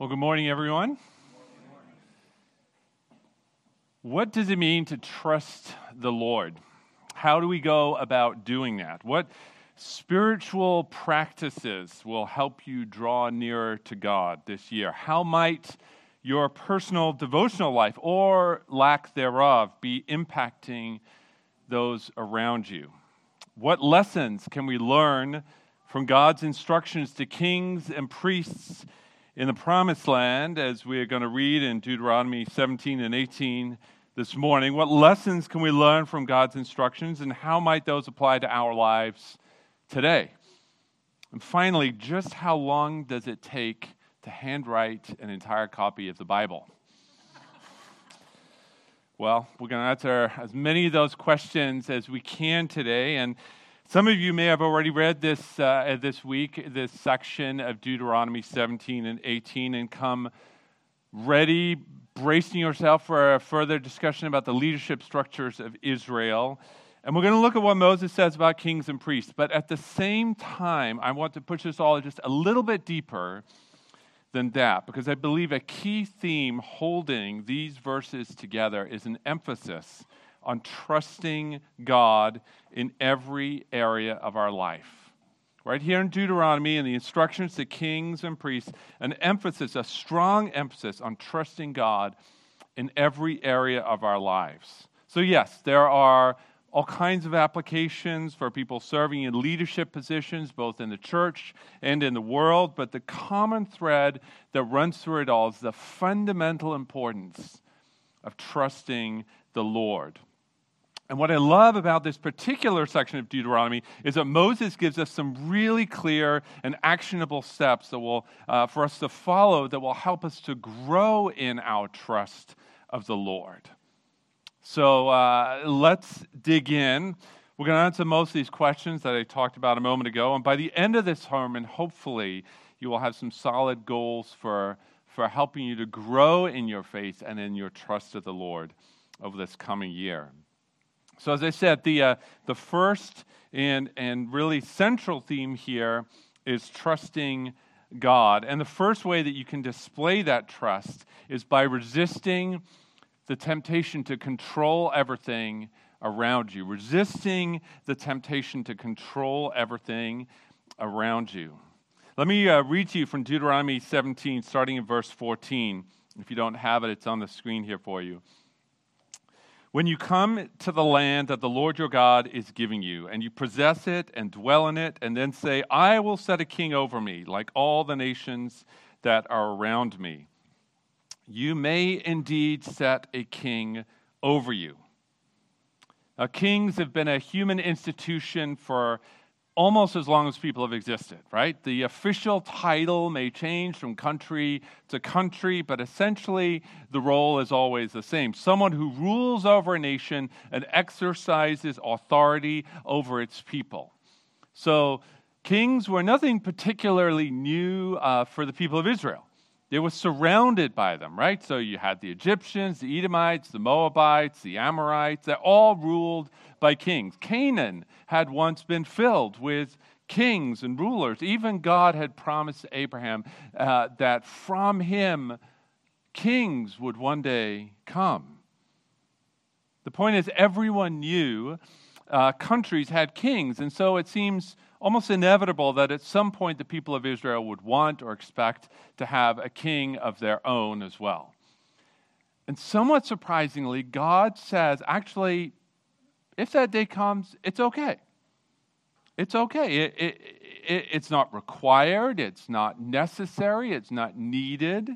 Well, good morning, everyone. What does it mean to trust the Lord? How do we go about doing that? What spiritual practices will help you draw nearer to God this year? How might your personal devotional life or lack thereof be impacting those around you? What lessons can we learn from God's instructions to kings and priests in the promised land, as we are going to read in Deuteronomy 17 and 18 this morning. What lessons can we learn from God's instructions, and how might those apply to our lives today? And finally, just how long does it take to handwrite an entire copy of the Bible? Well, we're going to answer as many of those questions as we can today. And some of you may have already read this uh, this week, this section of Deuteronomy 17 and 18, and come ready, bracing yourself for a further discussion about the leadership structures of Israel. And we're going to look at what Moses says about kings and priests. But at the same time, I want to push this all just a little bit deeper than that, because I believe a key theme holding these verses together is an emphasis on trusting God in every area of our life. Right here in Deuteronomy, in the instructions to kings and priests, an emphasis, a strong emphasis on trusting God in every area of our lives. So, yes, there are all kinds of applications for people serving in leadership positions, both in the church and in the world, but the common thread that runs through it all is the fundamental importance of trusting the Lord. And what I love about this particular section of Deuteronomy is that Moses gives us some really clear and actionable steps that will, uh, for us to follow that will help us to grow in our trust of the Lord. So uh, let's dig in. We're going to answer most of these questions that I talked about a moment ago. And by the end of this sermon, hopefully, you will have some solid goals for, for helping you to grow in your faith and in your trust of the Lord over this coming year. So, as I said, the, uh, the first and, and really central theme here is trusting God. And the first way that you can display that trust is by resisting the temptation to control everything around you, resisting the temptation to control everything around you. Let me uh, read to you from Deuteronomy 17, starting in verse 14. If you don't have it, it's on the screen here for you. When you come to the land that the Lord your God is giving you, and you possess it and dwell in it, and then say, I will set a king over me, like all the nations that are around me, you may indeed set a king over you. Now, kings have been a human institution for almost as long as people have existed, right? The official title may change from country to country, but essentially the role is always the same someone who rules over a nation and exercises authority over its people. So, kings were nothing particularly new uh, for the people of Israel. They were surrounded by them, right? So you had the Egyptians, the Edomites, the Moabites, the Amorites, they all ruled by kings. Canaan had once been filled with kings and rulers. Even God had promised Abraham uh, that from him kings would one day come. The point is, everyone knew uh, countries had kings, and so it seems almost inevitable that at some point the people of Israel would want or expect to have a king of their own as well. And somewhat surprisingly, God says, actually, if that day comes, it's okay. It's okay. It, it, it, it's not required, it's not necessary, it's not needed,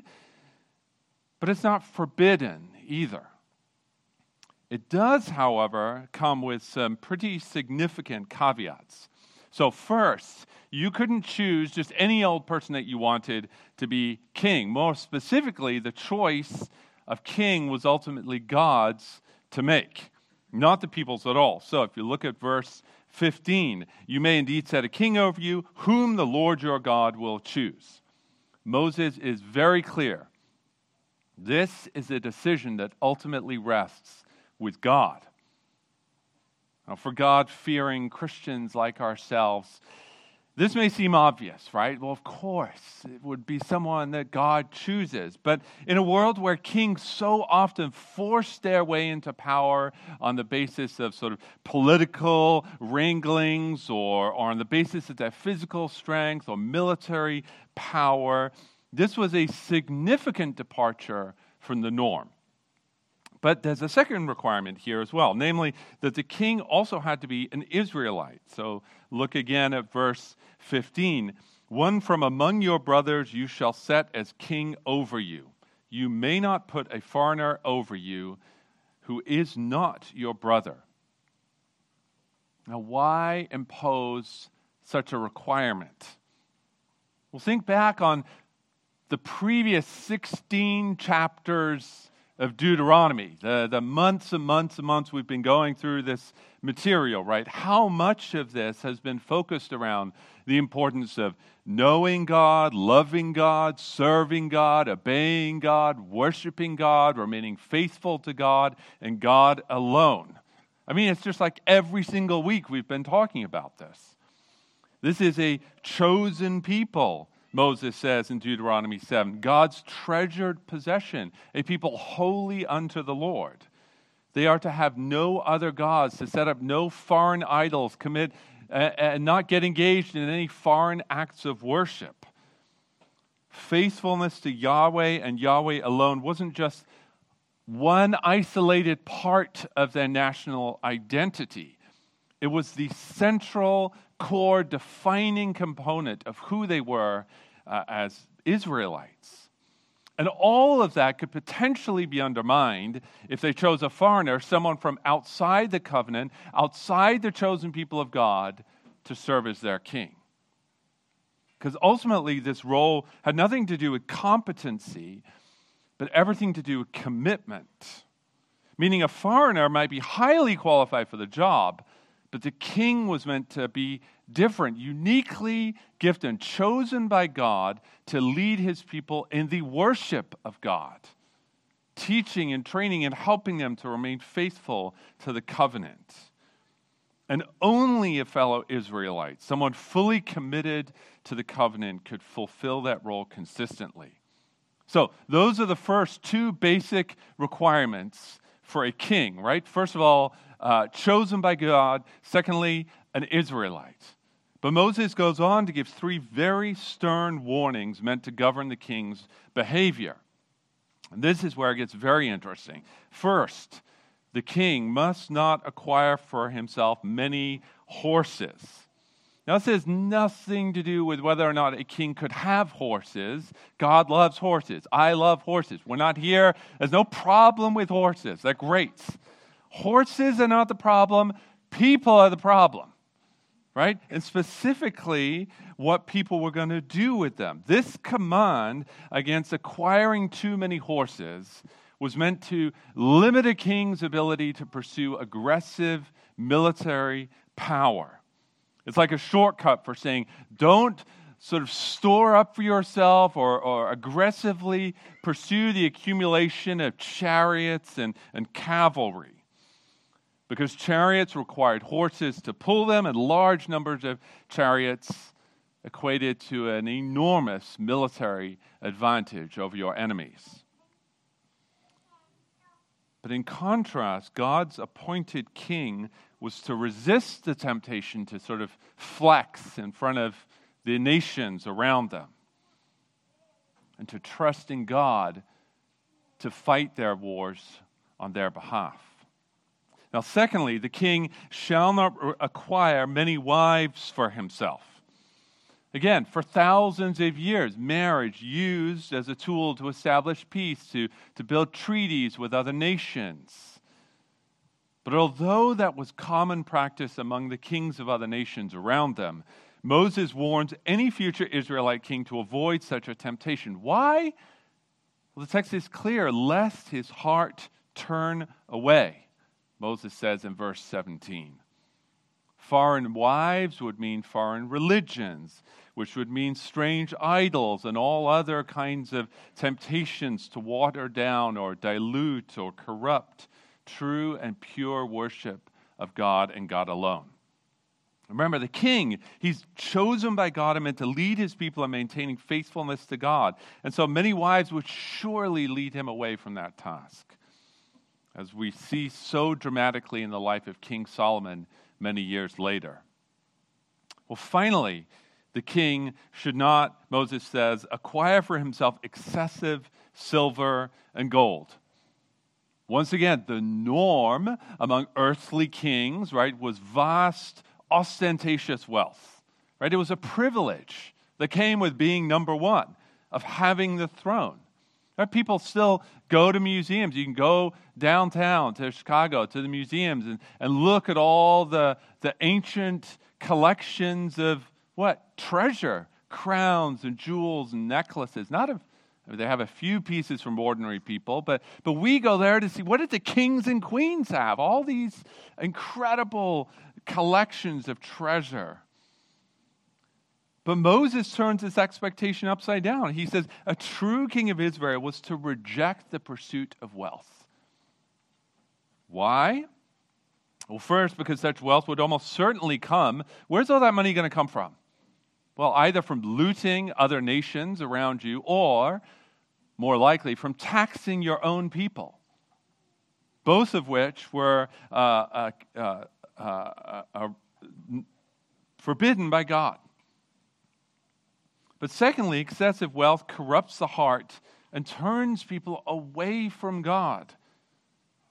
but it's not forbidden either. It does, however, come with some pretty significant caveats. So, first, you couldn't choose just any old person that you wanted to be king. More specifically, the choice of king was ultimately God's to make, not the people's at all. So, if you look at verse 15, you may indeed set a king over you, whom the Lord your God will choose. Moses is very clear. This is a decision that ultimately rests with God. Now, for God fearing Christians like ourselves, This may seem obvious, right? Well, of course, it would be someone that God chooses. But in a world where kings so often force their way into power on the basis of sort of political wranglings or, or on the basis of their physical strength or military power, this was a significant departure from the norm. But there's a second requirement here as well, namely that the king also had to be an Israelite. So look again at verse 15. One from among your brothers you shall set as king over you. You may not put a foreigner over you who is not your brother. Now, why impose such a requirement? Well, think back on the previous 16 chapters of Deuteronomy, the, the months and months and months we've been going through this material, right? How much of this has been focused around the importance of knowing God, loving God, serving God, obeying God, worshiping God, remaining faithful to God and God alone? I mean, it's just like every single week we've been talking about this. This is a chosen people Moses says in Deuteronomy 7 God's treasured possession, a people holy unto the Lord. They are to have no other gods, to set up no foreign idols, commit and not get engaged in any foreign acts of worship. Faithfulness to Yahweh and Yahweh alone wasn't just one isolated part of their national identity. It was the central, core, defining component of who they were uh, as Israelites. And all of that could potentially be undermined if they chose a foreigner, someone from outside the covenant, outside the chosen people of God, to serve as their king. Because ultimately, this role had nothing to do with competency, but everything to do with commitment. Meaning, a foreigner might be highly qualified for the job, but the king was meant to be different, uniquely gifted, and chosen by God to lead his people in the worship of God, teaching and training and helping them to remain faithful to the covenant. And only a fellow Israelite, someone fully committed to the covenant, could fulfill that role consistently. So, those are the first two basic requirements for a king, right? First of all, uh, chosen by God. Secondly, an Israelite. But Moses goes on to give three very stern warnings meant to govern the king's behavior. And this is where it gets very interesting. First, the king must not acquire for himself many horses. Now, this has nothing to do with whether or not a king could have horses. God loves horses. I love horses. We're not here. There's no problem with horses. They're great. Horses are not the problem, people are the problem right? And specifically, what people were going to do with them. This command against acquiring too many horses was meant to limit a king's ability to pursue aggressive military power. It's like a shortcut for saying, don't sort of store up for yourself or, or aggressively pursue the accumulation of chariots and, and cavalry because chariots required horses to pull them, and large numbers of chariots equated to an enormous military advantage over your enemies. But in contrast, God's appointed king was to resist the temptation to sort of flex in front of the nations around them and to trust in God to fight their wars on their behalf. Now, secondly, the king shall not acquire many wives for himself. Again, for thousands of years, marriage used as a tool to establish peace, to, to build treaties with other nations. But although that was common practice among the kings of other nations around them, Moses warns any future Israelite king to avoid such a temptation. Why? Well, the text is clear lest his heart turn away. Moses says in verse 17. Foreign wives would mean foreign religions, which would mean strange idols and all other kinds of temptations to water down or dilute or corrupt true and pure worship of God and God alone. Remember, the king, he's chosen by God and meant to lead his people in maintaining faithfulness to God. And so many wives would surely lead him away from that task, as we see so dramatically in the life of King Solomon many years later. Well, finally, the king should not, Moses says, acquire for himself excessive silver and gold. Once again, the norm among earthly kings, right, was vast ostentatious wealth, right? It was a privilege that came with being number one, of having the throne. People still go to museums. You can go downtown to Chicago to the museums and, and look at all the, the ancient collections of what? Treasure, crowns and jewels and necklaces. Not of, they have a few pieces from ordinary people, but, but we go there to see what did the kings and queens have? All these incredible collections of treasure. But Moses turns this expectation upside down. He says, A true king of Israel was to reject the pursuit of wealth. Why? Well, first, because such wealth would almost certainly come. Where's all that money going to come from? Well, either from looting other nations around you, or more likely, from taxing your own people, both of which were uh, uh, uh, uh, uh, forbidden by God. But secondly, excessive wealth corrupts the heart and turns people away from God.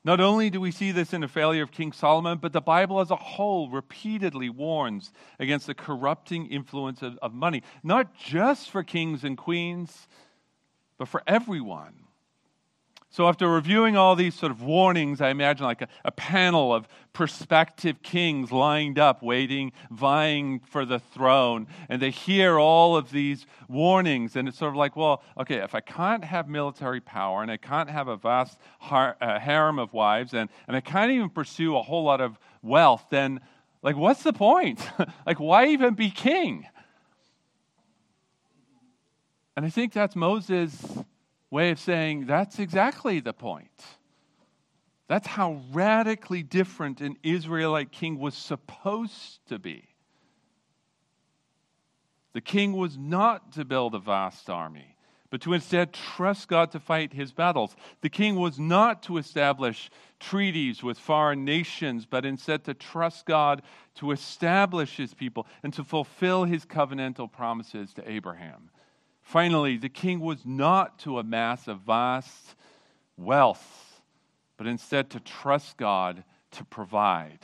Not only do we see this in the failure of King Solomon, but the Bible as a whole repeatedly warns against the corrupting influence of, of money, not just for kings and queens, but for everyone. So, after reviewing all these sort of warnings, I imagine like a, a, panel of prospective kings lined up, waiting, vying for the throne. And they hear all of these warnings. And it's sort of like, well, okay, if I can't have military power and I can't have a vast har- uh, harem of wives and, and I can't even pursue a whole lot of wealth, then, like, what's the point? like, why even be king? And I think that's Moses' way of saying that's exactly the point. That's how radically different an Israelite king was supposed to be. The king was not to build a vast army, but to instead trust God to fight his battles. The king was not to establish treaties with foreign nations, but instead to trust God to establish his people and to fulfill his covenantal promises to Abraham. Finally, the king was not to amass a vast wealth, but instead to trust God to provide.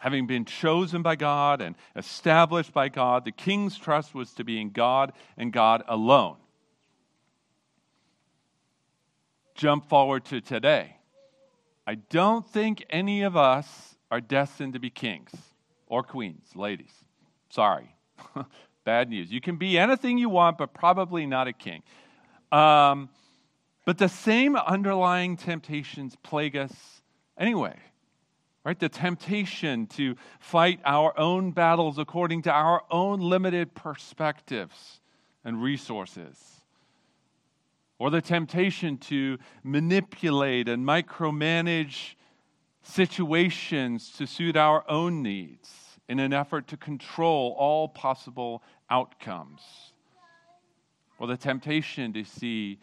Having been chosen by God and established by God, the king's trust was to be in God and God alone. Jump forward to today. I don't think any of us are destined to be kings or queens, ladies. Sorry. Bad news. You can be anything you want, but probably not a king. Um, but the same underlying temptations plague us anyway. Right? The temptation to fight our own battles according to our own limited perspectives and resources. Or the temptation to manipulate and micromanage situations to suit our own needs in an effort to control all possible outcomes. Or the temptation to see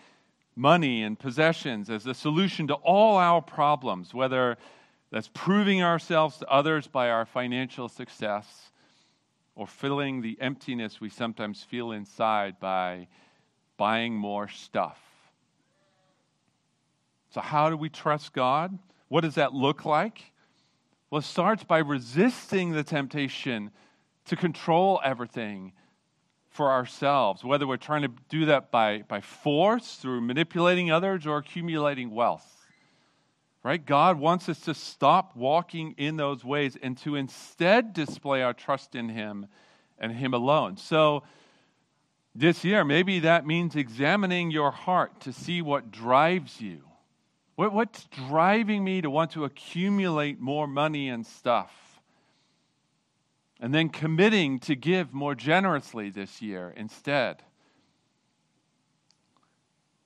money and possessions as the solution to all our problems, whether that's proving ourselves to others by our financial success or filling the emptiness we sometimes feel inside by buying more stuff. So, how do we trust God? What does that look like? Well, it starts by resisting the temptation to control everything for ourselves, whether we're trying to do that by, by force, through manipulating others, or accumulating wealth. Right? God wants us to stop walking in those ways and to instead display our trust in Him and Him alone. So, this year, maybe that means examining your heart to see what drives you what, what's driving me to want to accumulate more money and stuff? And then committing to give more generously this year instead.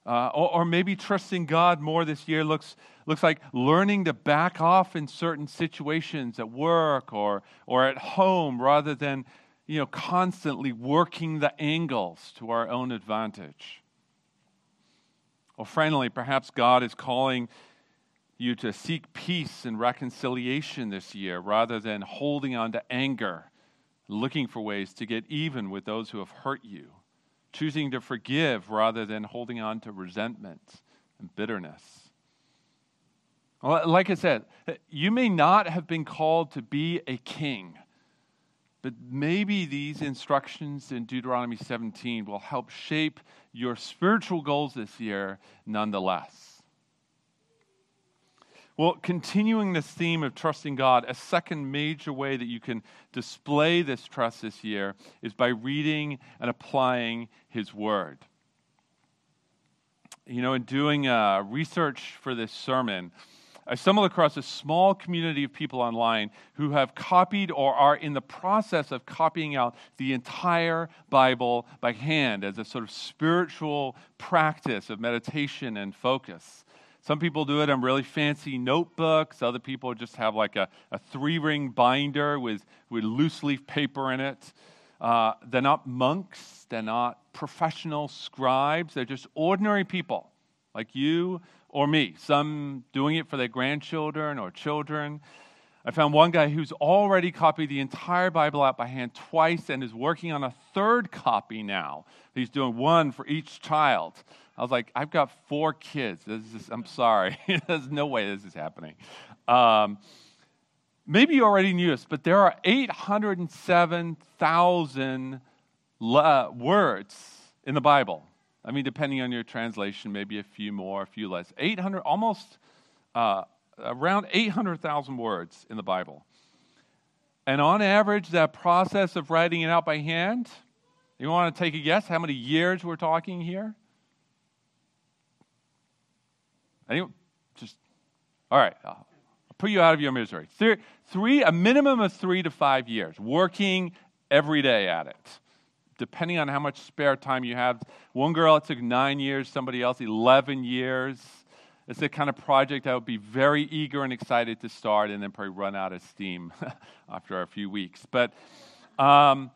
Uh, or, or, maybe trusting God more this year looks, looks like learning to back off in certain situations at work or, or at home rather than you know, constantly working the angles to our own advantage. Or finally, perhaps God is calling you to seek peace and reconciliation this year rather than holding on to anger, looking for ways to get even with those who have hurt you, choosing to forgive rather than holding on to resentment and bitterness. Like I said, you may not have been called to be a king, but maybe these instructions in Deuteronomy 17 will help shape your spiritual goals this year nonetheless. Well, continuing this theme of trusting God, a second major way that you can display this trust this year is by reading and applying His Word. You know, in doing uh, research for this sermon, I stumbled across a small community of people online who have copied or are in the process of copying out the entire Bible by hand as a sort of spiritual practice of meditation and focus. Some people do it on really fancy notebooks. Other people just have like a, a three ring binder with, with loose leaf paper in it. Uh, they're not monks, they're not professional scribes, they're just ordinary people like you or me. Some doing it for their grandchildren or children. I found one guy who's already copied the entire Bible out by hand twice and is working on a third copy now. He's doing one for each child. I was like, I've got four kids. This is, I'm sorry. There's no way this is happening. Um, maybe you already knew this, but there are 807,000 le- words in the Bible. I mean, depending on your translation, maybe a few more, a few less. 800, almost uh, around 800,000 words in the Bible. And on average, that process of writing it out by hand, you want to take a guess how many years we're talking here? Anyone? Just, all right. I'll put you out of your misery. Three, three, a minimum of three to five years, working every day at it, depending on how much spare time you have. One girl, it took nine years, somebody else, 11 years. It's the kind of project I would be very eager and excited to start and then probably run out of steam after a few weeks. But um,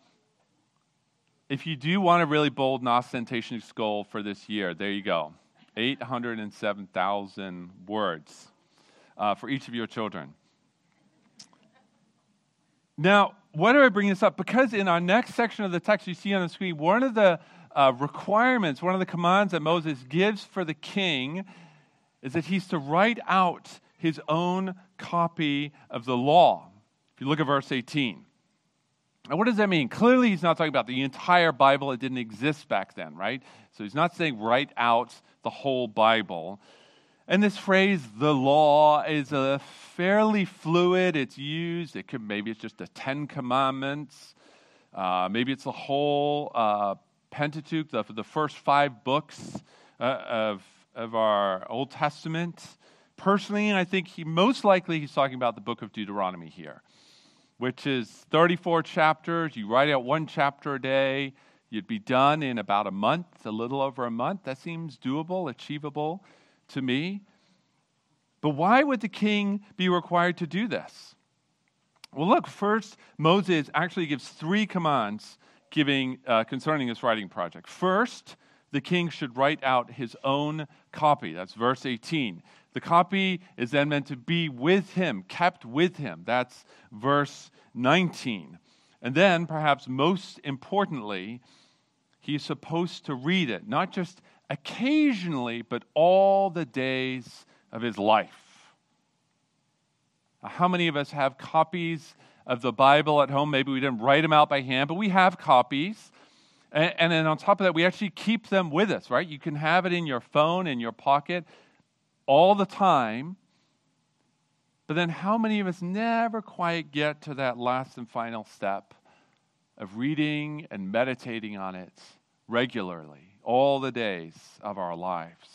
if you do want a really bold and ostentatious goal for this year, there you go. 807,000 words uh, for each of your children. Now, why do I bring this up? Because in our next section of the text you see on the screen, one of the uh, requirements, one of the commands that Moses gives for the king is that he's to write out his own copy of the law. If you look at verse 18. Now, what does that mean? Clearly, he's not talking about the entire Bible. It didn't exist back then, right? So he's not saying write out the whole Bible. And this phrase, the law, is a fairly fluid. It's used. It could maybe it's just the Ten Commandments. Uh, maybe it's the whole uh, Pentateuch, the, the first five books uh, of, of our Old Testament. Personally, I think he most likely he's talking about the book of Deuteronomy here, which is 34 chapters. You write out one chapter a day. You'd be done in about a month, a little over a month. That seems doable, achievable to me. But why would the king be required to do this? Well, look, first, Moses actually gives three commands giving, uh, concerning this writing project. First, the king should write out his own copy. That's verse 18. The copy is then meant to be with him, kept with him. That's verse 19. And then, perhaps most importantly, he's supposed to read it, not just occasionally, but all the days of his life. How many of us have copies of the Bible at home? Maybe we didn't write them out by hand, but we have copies. And, and then on top of that, we actually keep them with us, right? You can have it in your phone, in your pocket, all the time. But then, how many of us never quite get to that last and final step of reading and meditating on it regularly, all the days of our lives?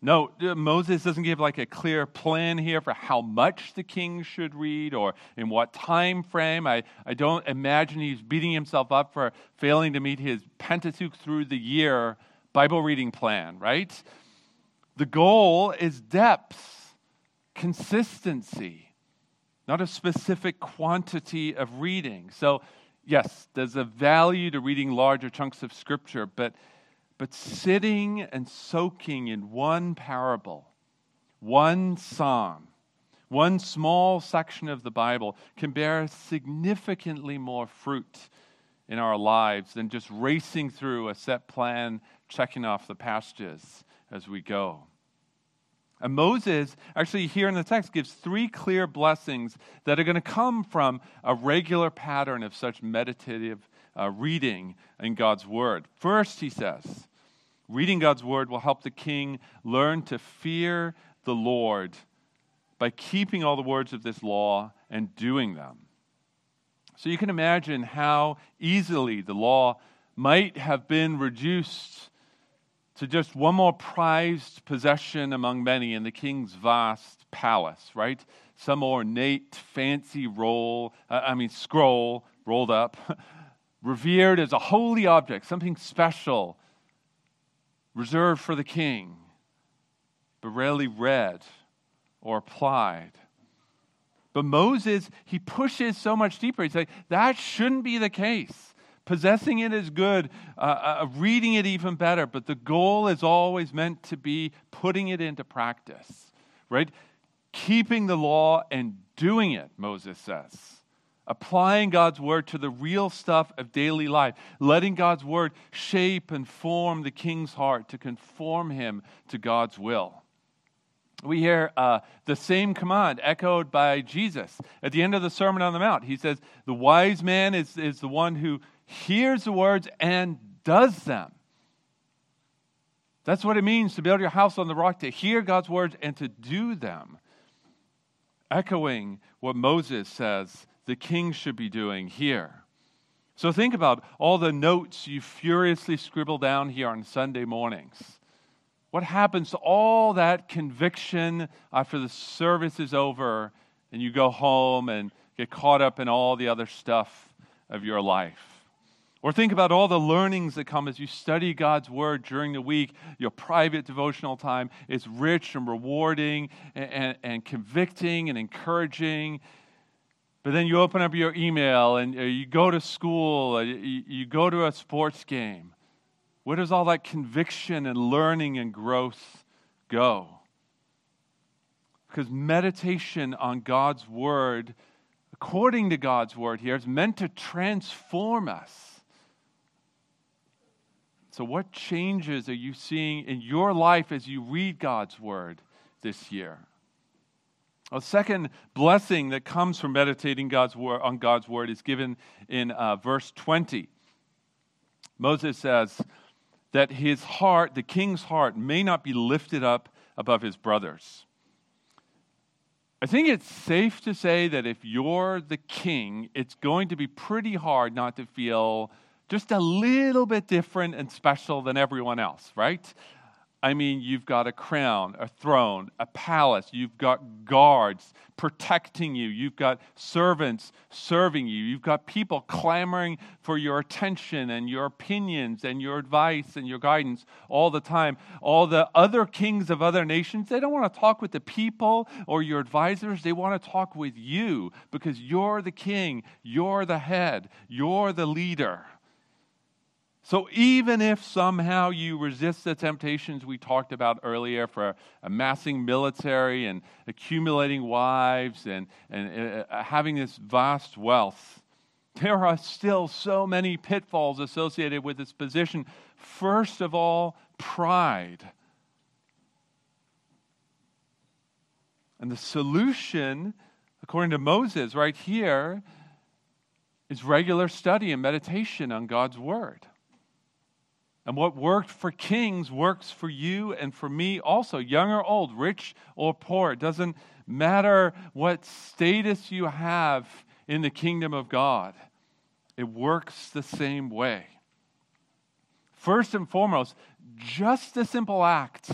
No, uh, Moses doesn't give like a clear plan here for how much the king should read or in what time frame. I, I don't imagine he's beating himself up for failing to meet his Pentateuch through the year Bible reading plan, right? The goal is depth, consistency, not a specific quantity of reading. So, yes, there's a value to reading larger chunks of Scripture, but, but sitting and soaking in one parable, one psalm, one small section of the Bible can bear significantly more fruit in our lives than just racing through a set plan, checking off the passages as we go. And Moses, actually, here in the text, gives three clear blessings that are going to come from a regular pattern of such meditative uh, reading in God's Word. First, he says, reading God's Word will help the king learn to fear the Lord by keeping all the words of this law and doing them. So you can imagine how easily the law might have been reduced to just one more prized possession among many in the king's vast palace, right? Some ornate, fancy roll, uh, I mean, scroll rolled up, revered as a holy object, something special, reserved for the king, but rarely read or applied. But Moses, he pushes so much deeper. He's like, that shouldn't be the case. Possessing it is good, uh, uh, reading it even better, but the goal is always meant to be putting it into practice, right? Keeping the law and doing it, Moses says. Applying God's word to the real stuff of daily life, letting God's word shape and form the king's heart to conform him to God's will we hear uh, the same command echoed by Jesus at the end of the Sermon on the Mount. He says, The wise man is, is the one who hears the words and does them. That's what it means to build your house on the rock, to hear God's words and to do them. Echoing what Moses says the king should be doing here. So think about all the notes you furiously scribble down here on Sunday mornings. What happens to all that conviction after the service is over and you go home and get caught up in all the other stuff of your life? Or think about all the learnings that come as you study God's Word during the week. Your private devotional time is rich and rewarding and, and, and convicting and encouraging. But then you open up your email and uh, you go to school, uh, you, you go to a sports game. Where does all that conviction and learning and growth go? Because meditation on God's Word, according to God's Word here, is meant to transform us so, what changes are you seeing in your life as you read God's word this year? A second blessing that comes from meditating God's word, on God's word is given in uh, verse 20. Moses says that his heart, the king's heart, may not be lifted up above his brothers. I think it's safe to say that if you're the king, it's going to be pretty hard not to feel just a little bit different and special than everyone else, right? I mean, you've got a crown, a throne, a palace, you've got guards protecting you, you've got servants serving you, you've got people clamoring for your attention and your opinions and your advice and your guidance all the time. All the other kings of other nations, they don't want to talk with the people or your advisors, they want to talk with you because you're the king, you're the head, you're the leader. So, even if somehow you resist the temptations we talked about earlier for amassing military and accumulating wives and, and uh, having this vast wealth, there are still so many pitfalls associated with this position. First of all, pride. And the solution, according to Moses, right here, is regular study and meditation on God's Word. And what worked for kings works for you and for me also, young or old, rich or poor. It doesn't matter what status you have in the kingdom of God, it works the same way. First and foremost, just the simple act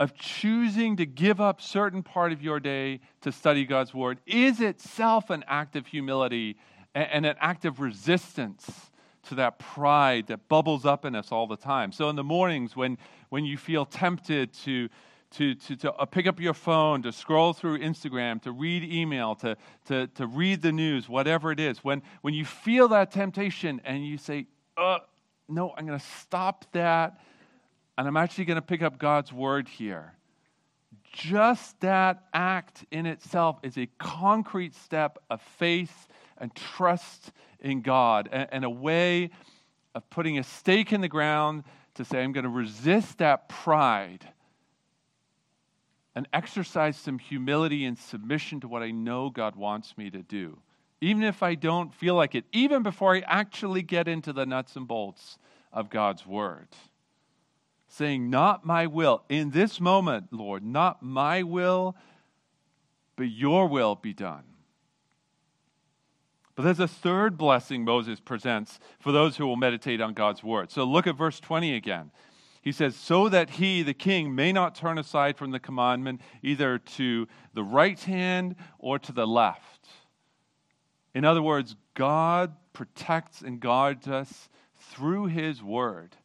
of choosing to give up certain part of your day to study God's word is itself an act of humility and an act of resistance to that pride that bubbles up in us all the time. So in the mornings when, when you feel tempted to, to, to, to uh, pick up your phone, to scroll through Instagram, to read email, to, to, to read the news, whatever it is, when, when you feel that temptation and you say, uh, no, I'm going to stop that and I'm actually going to pick up God's word here. Just that act in itself is a concrete step of faith and trust in God and, and a way of putting a stake in the ground to say, I'm going to resist that pride and exercise some humility and submission to what I know God wants me to do, even if I don't feel like it, even before I actually get into the nuts and bolts of God's word. Saying, Not my will, in this moment, Lord, not my will, but your will be done. But there's a third blessing Moses presents for those who will meditate on God's word. So look at verse 20 again. He says, So that he, the king, may not turn aside from the commandment either to the right hand or to the left. In other words, God protects and guards us through his word.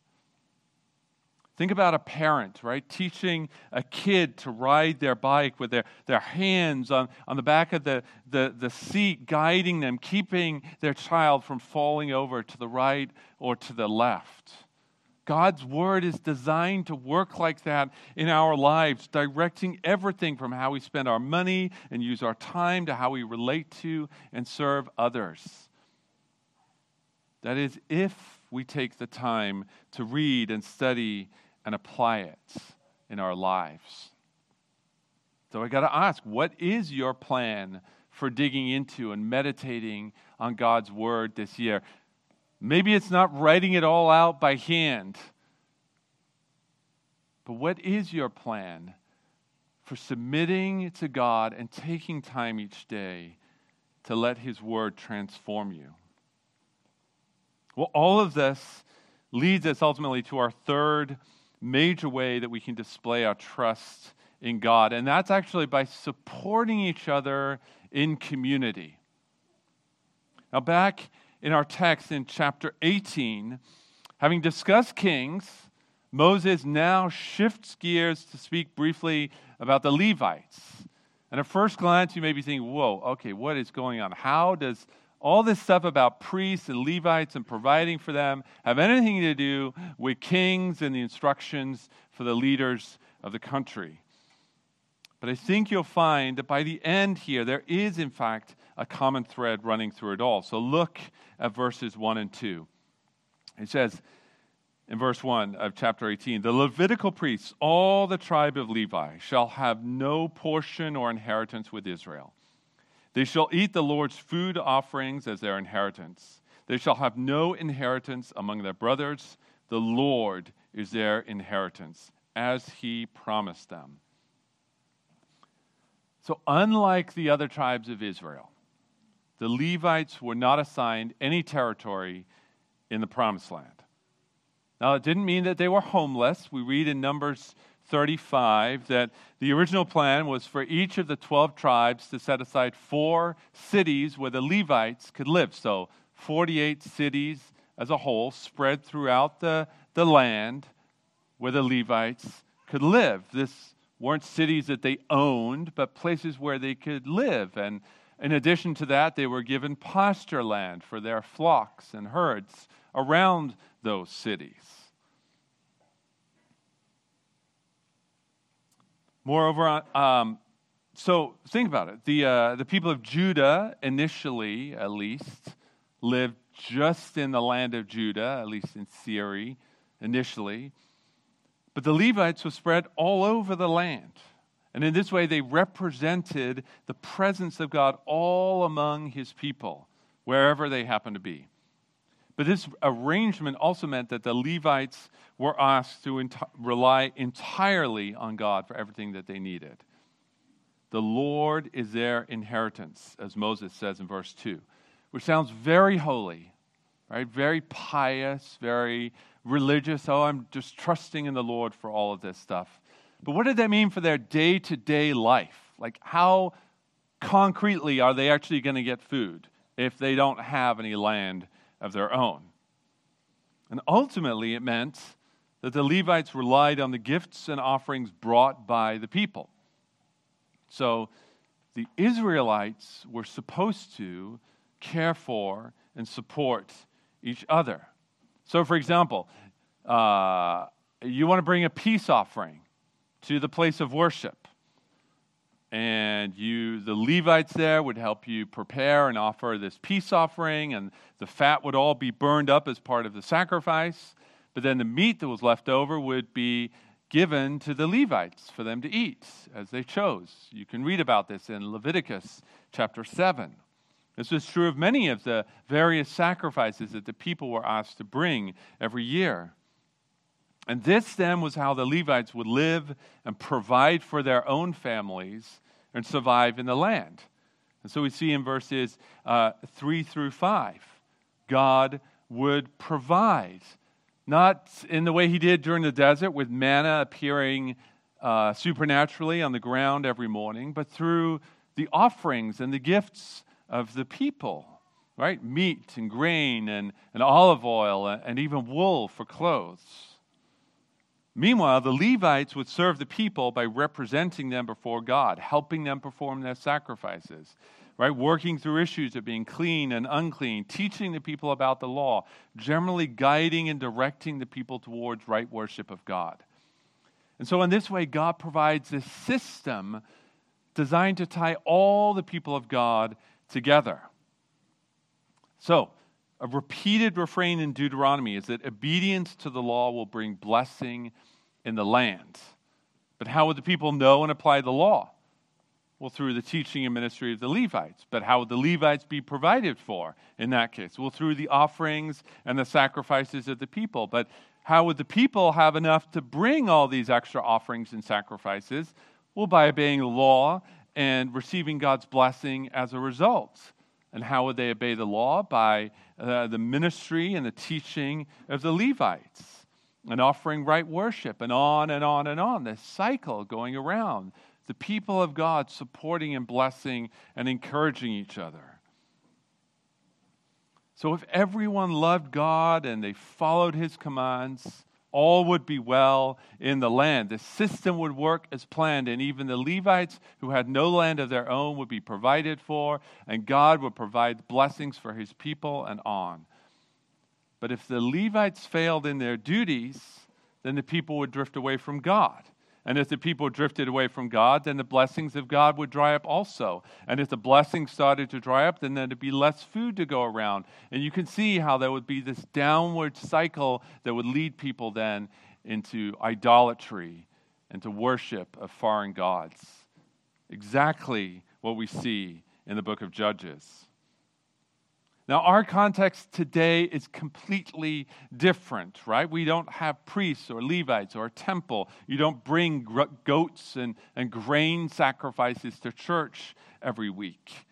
Think about a parent, right? Teaching a kid to ride their bike with their, their hands on, on the back of the, the, the seat, guiding them, keeping their child from falling over to the right or to the left. God's word is designed to work like that in our lives, directing everything from how we spend our money and use our time to how we relate to and serve others. That is, if we take the time to read and study and apply it in our lives. So I got to ask, what is your plan for digging into and meditating on God's word this year? Maybe it's not writing it all out by hand. But what is your plan for submitting to God and taking time each day to let His Word transform you? Well, all of this leads us ultimately to our third major way that we can display our trust in God, and that's actually by supporting each other in community. Now, back in our text in chapter 18, having discussed kings, Moses now shifts gears to speak briefly about the Levites. And at first glance, you may be thinking, whoa, okay, what is going on? How does all this stuff about priests and Levites and providing for them have anything to do with kings and the instructions for the leaders of the country? But I think you'll find that by the end here, there is, in fact, a common thread running through it all. So look at verses 1 and 2. It says in verse 1 of chapter 18 The Levitical priests, all the tribe of Levi, shall have no portion or inheritance with Israel. They shall eat the Lord's food offerings as their inheritance. They shall have no inheritance among their brothers. The Lord is their inheritance, as he promised them. So, unlike the other tribes of Israel, the Levites were not assigned any territory in the promised land. Now, it didn't mean that they were homeless. We read in Numbers 35 that the original plan was for each of the 12 tribes to set aside four cities where the Levites could live. So, 48 cities as a whole spread throughout the, the land where the Levites could live. This weren't cities that they owned, but places where they could live. And in addition to that, they were given pasture land for their flocks and herds around those cities. Moreover, um, so think about it. The, uh, the people of Judah, initially at least, lived just in the land of Judah, at least in Syria initially. But the Levites were spread all over the land. And in this way, they represented the presence of God all among his people, wherever they happened to be. But this arrangement also meant that the Levites were asked to rely entirely on God for everything that they needed. The Lord is their inheritance, as Moses says in verse 2, which sounds very holy, right? Very pious, very religious. Oh, I'm just trusting in the Lord for all of this stuff. But what did that mean for their day to day life? Like, how concretely are they actually going to get food if they don't have any land of their own? And ultimately, it meant that the Levites relied on the gifts and offerings brought by the people. So the Israelites were supposed to care for and support each other. So, for example, uh, you want to bring a peace offering to the place of worship. And you, the Levites there would help you prepare and offer this peace offering, and the fat would all be burned up as part of the sacrifice. But then the meat that was left over would be given to the Levites for them to eat as they chose. You can read about this in Leviticus chapter 7. This was true of many of the various sacrifices that the people were asked to bring every year. And this then was how the Levites would live and provide for their own families and survive in the land. And so we see in verses uh, 3 through 5, God would provide not in the way he did during the desert with manna appearing uh, supernaturally on the ground every morning, but through the offerings and the gifts of the people, right? Meat and grain and, and olive oil and even wool for clothes. Meanwhile, the Levites would serve the people by representing them before God, helping them perform their sacrifices right? Working through issues of being clean and unclean, teaching the people about the law, generally guiding and directing the people towards right worship of God. And so, in this way, God provides this system designed to tie all the people of God together. So, a repeated refrain in Deuteronomy is that obedience to the law will bring blessing in the land. But how would the people know and apply the law? Well, through the teaching and ministry of the Levites. But how would the Levites be provided for in that case? Well, through the offerings and the sacrifices of the people. But how would the people have enough to bring all these extra offerings and sacrifices? Well, by obeying the law and receiving God's blessing as a result. And how would they obey the law? By uh, the ministry and the teaching of the Levites and offering right worship and on and on and on. This cycle going around the people of God supporting and blessing and encouraging each other. So, if everyone loved God and they followed his commands, all would be well in the land. The system would work as planned, and even the Levites who had no land of their own would be provided for, and God would provide blessings for his people and on. But if the Levites failed in their duties, then the people would drift away from God. And if the people drifted away from God, then the blessings of God would dry up also. And if the blessings started to dry up, then there'd be less food to go around. And you can see how there would be this downward cycle that would lead people then into idolatry and to worship of foreign gods. Exactly what we see in the book of Judges. Now, our context today is completely different, right? We don't have priests or Levites or a temple. You don't bring goats and, and grain sacrifices to church every week.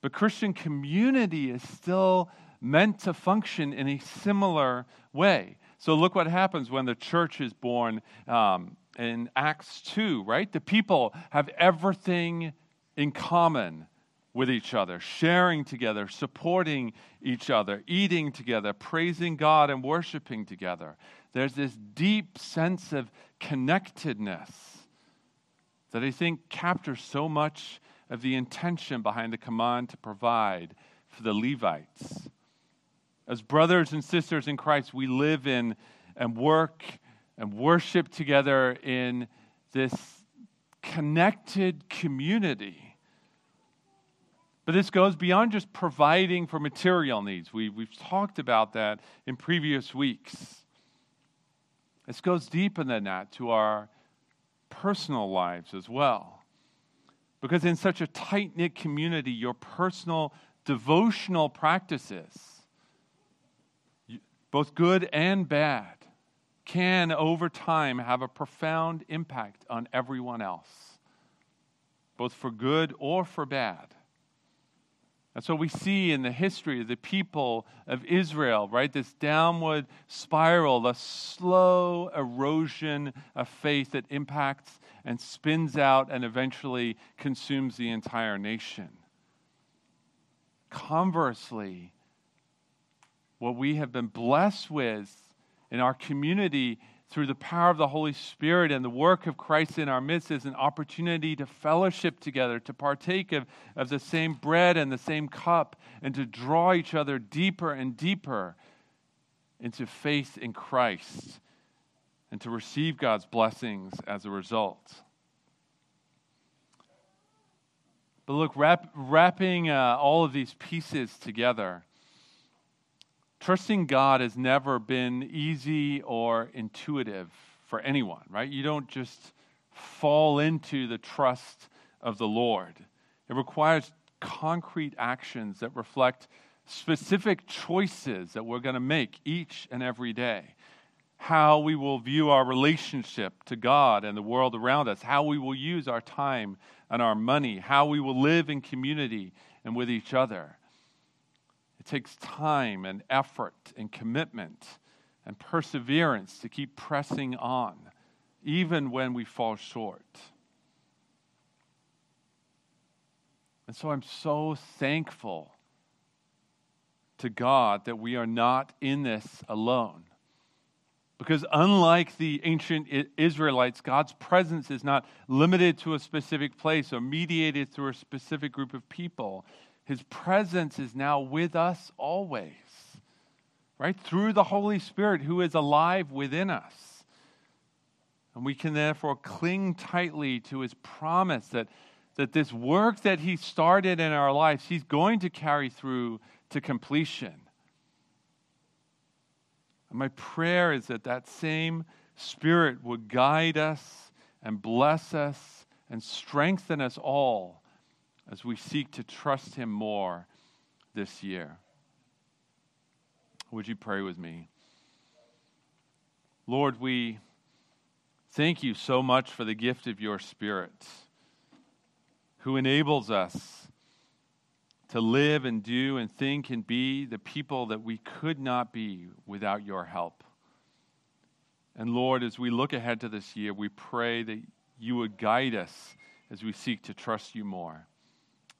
But Christian community is still meant to function in a similar way. So, look what happens when the church is born um, in Acts 2, right? The people have everything in common with each other, sharing together, supporting each other, eating together, praising God, and worshiping together. There's this deep sense of connectedness that I think captures so much of the intention behind the command to provide for the Levites. As brothers and sisters in Christ, we live in and work and worship together in this connected community but this goes beyond just providing for material needs. We, we've talked about that in previous weeks. This goes deeper than that to our personal lives as well. Because in such a tight knit community, your personal devotional practices, both good and bad, can over time have a profound impact on everyone else, both for good or for bad. That's what we see in the history of the people of Israel, right? This downward spiral, the slow erosion of faith that impacts and spins out and eventually consumes the entire nation. Conversely, what we have been blessed with in our community through the power of the Holy Spirit and the work of Christ in our midst is an opportunity to fellowship together, to partake of, of the same bread and the same cup, and to draw each other deeper and deeper into faith in Christ and to receive God's blessings as a result. But look, wrap, wrapping uh, all of these pieces together, trusting God has never been easy or intuitive for anyone, right? You don't just fall into the trust of the Lord. It requires concrete actions that reflect specific choices that we're going to make each and every day. How we will view our relationship to God and the world around us, how we will use our time and our money, how we will live in community and with each other. It takes time and effort and commitment and perseverance to keep pressing on, even when we fall short. And so I'm so thankful to God that we are not in this alone. Because unlike the ancient Israelites, God's presence is not limited to a specific place or mediated through a specific group of people. His presence is now with us always, right? Through the Holy Spirit who is alive within us. And we can therefore cling tightly to his promise that, that this work that he started in our lives, he's going to carry through to completion. And my prayer is that that same Spirit would guide us and bless us and strengthen us all as we seek to trust Him more this year. Would you pray with me? Lord, we thank you so much for the gift of your Spirit who enables us to live and do and think and be the people that we could not be without your help. And Lord, as we look ahead to this year, we pray that you would guide us as we seek to trust you more.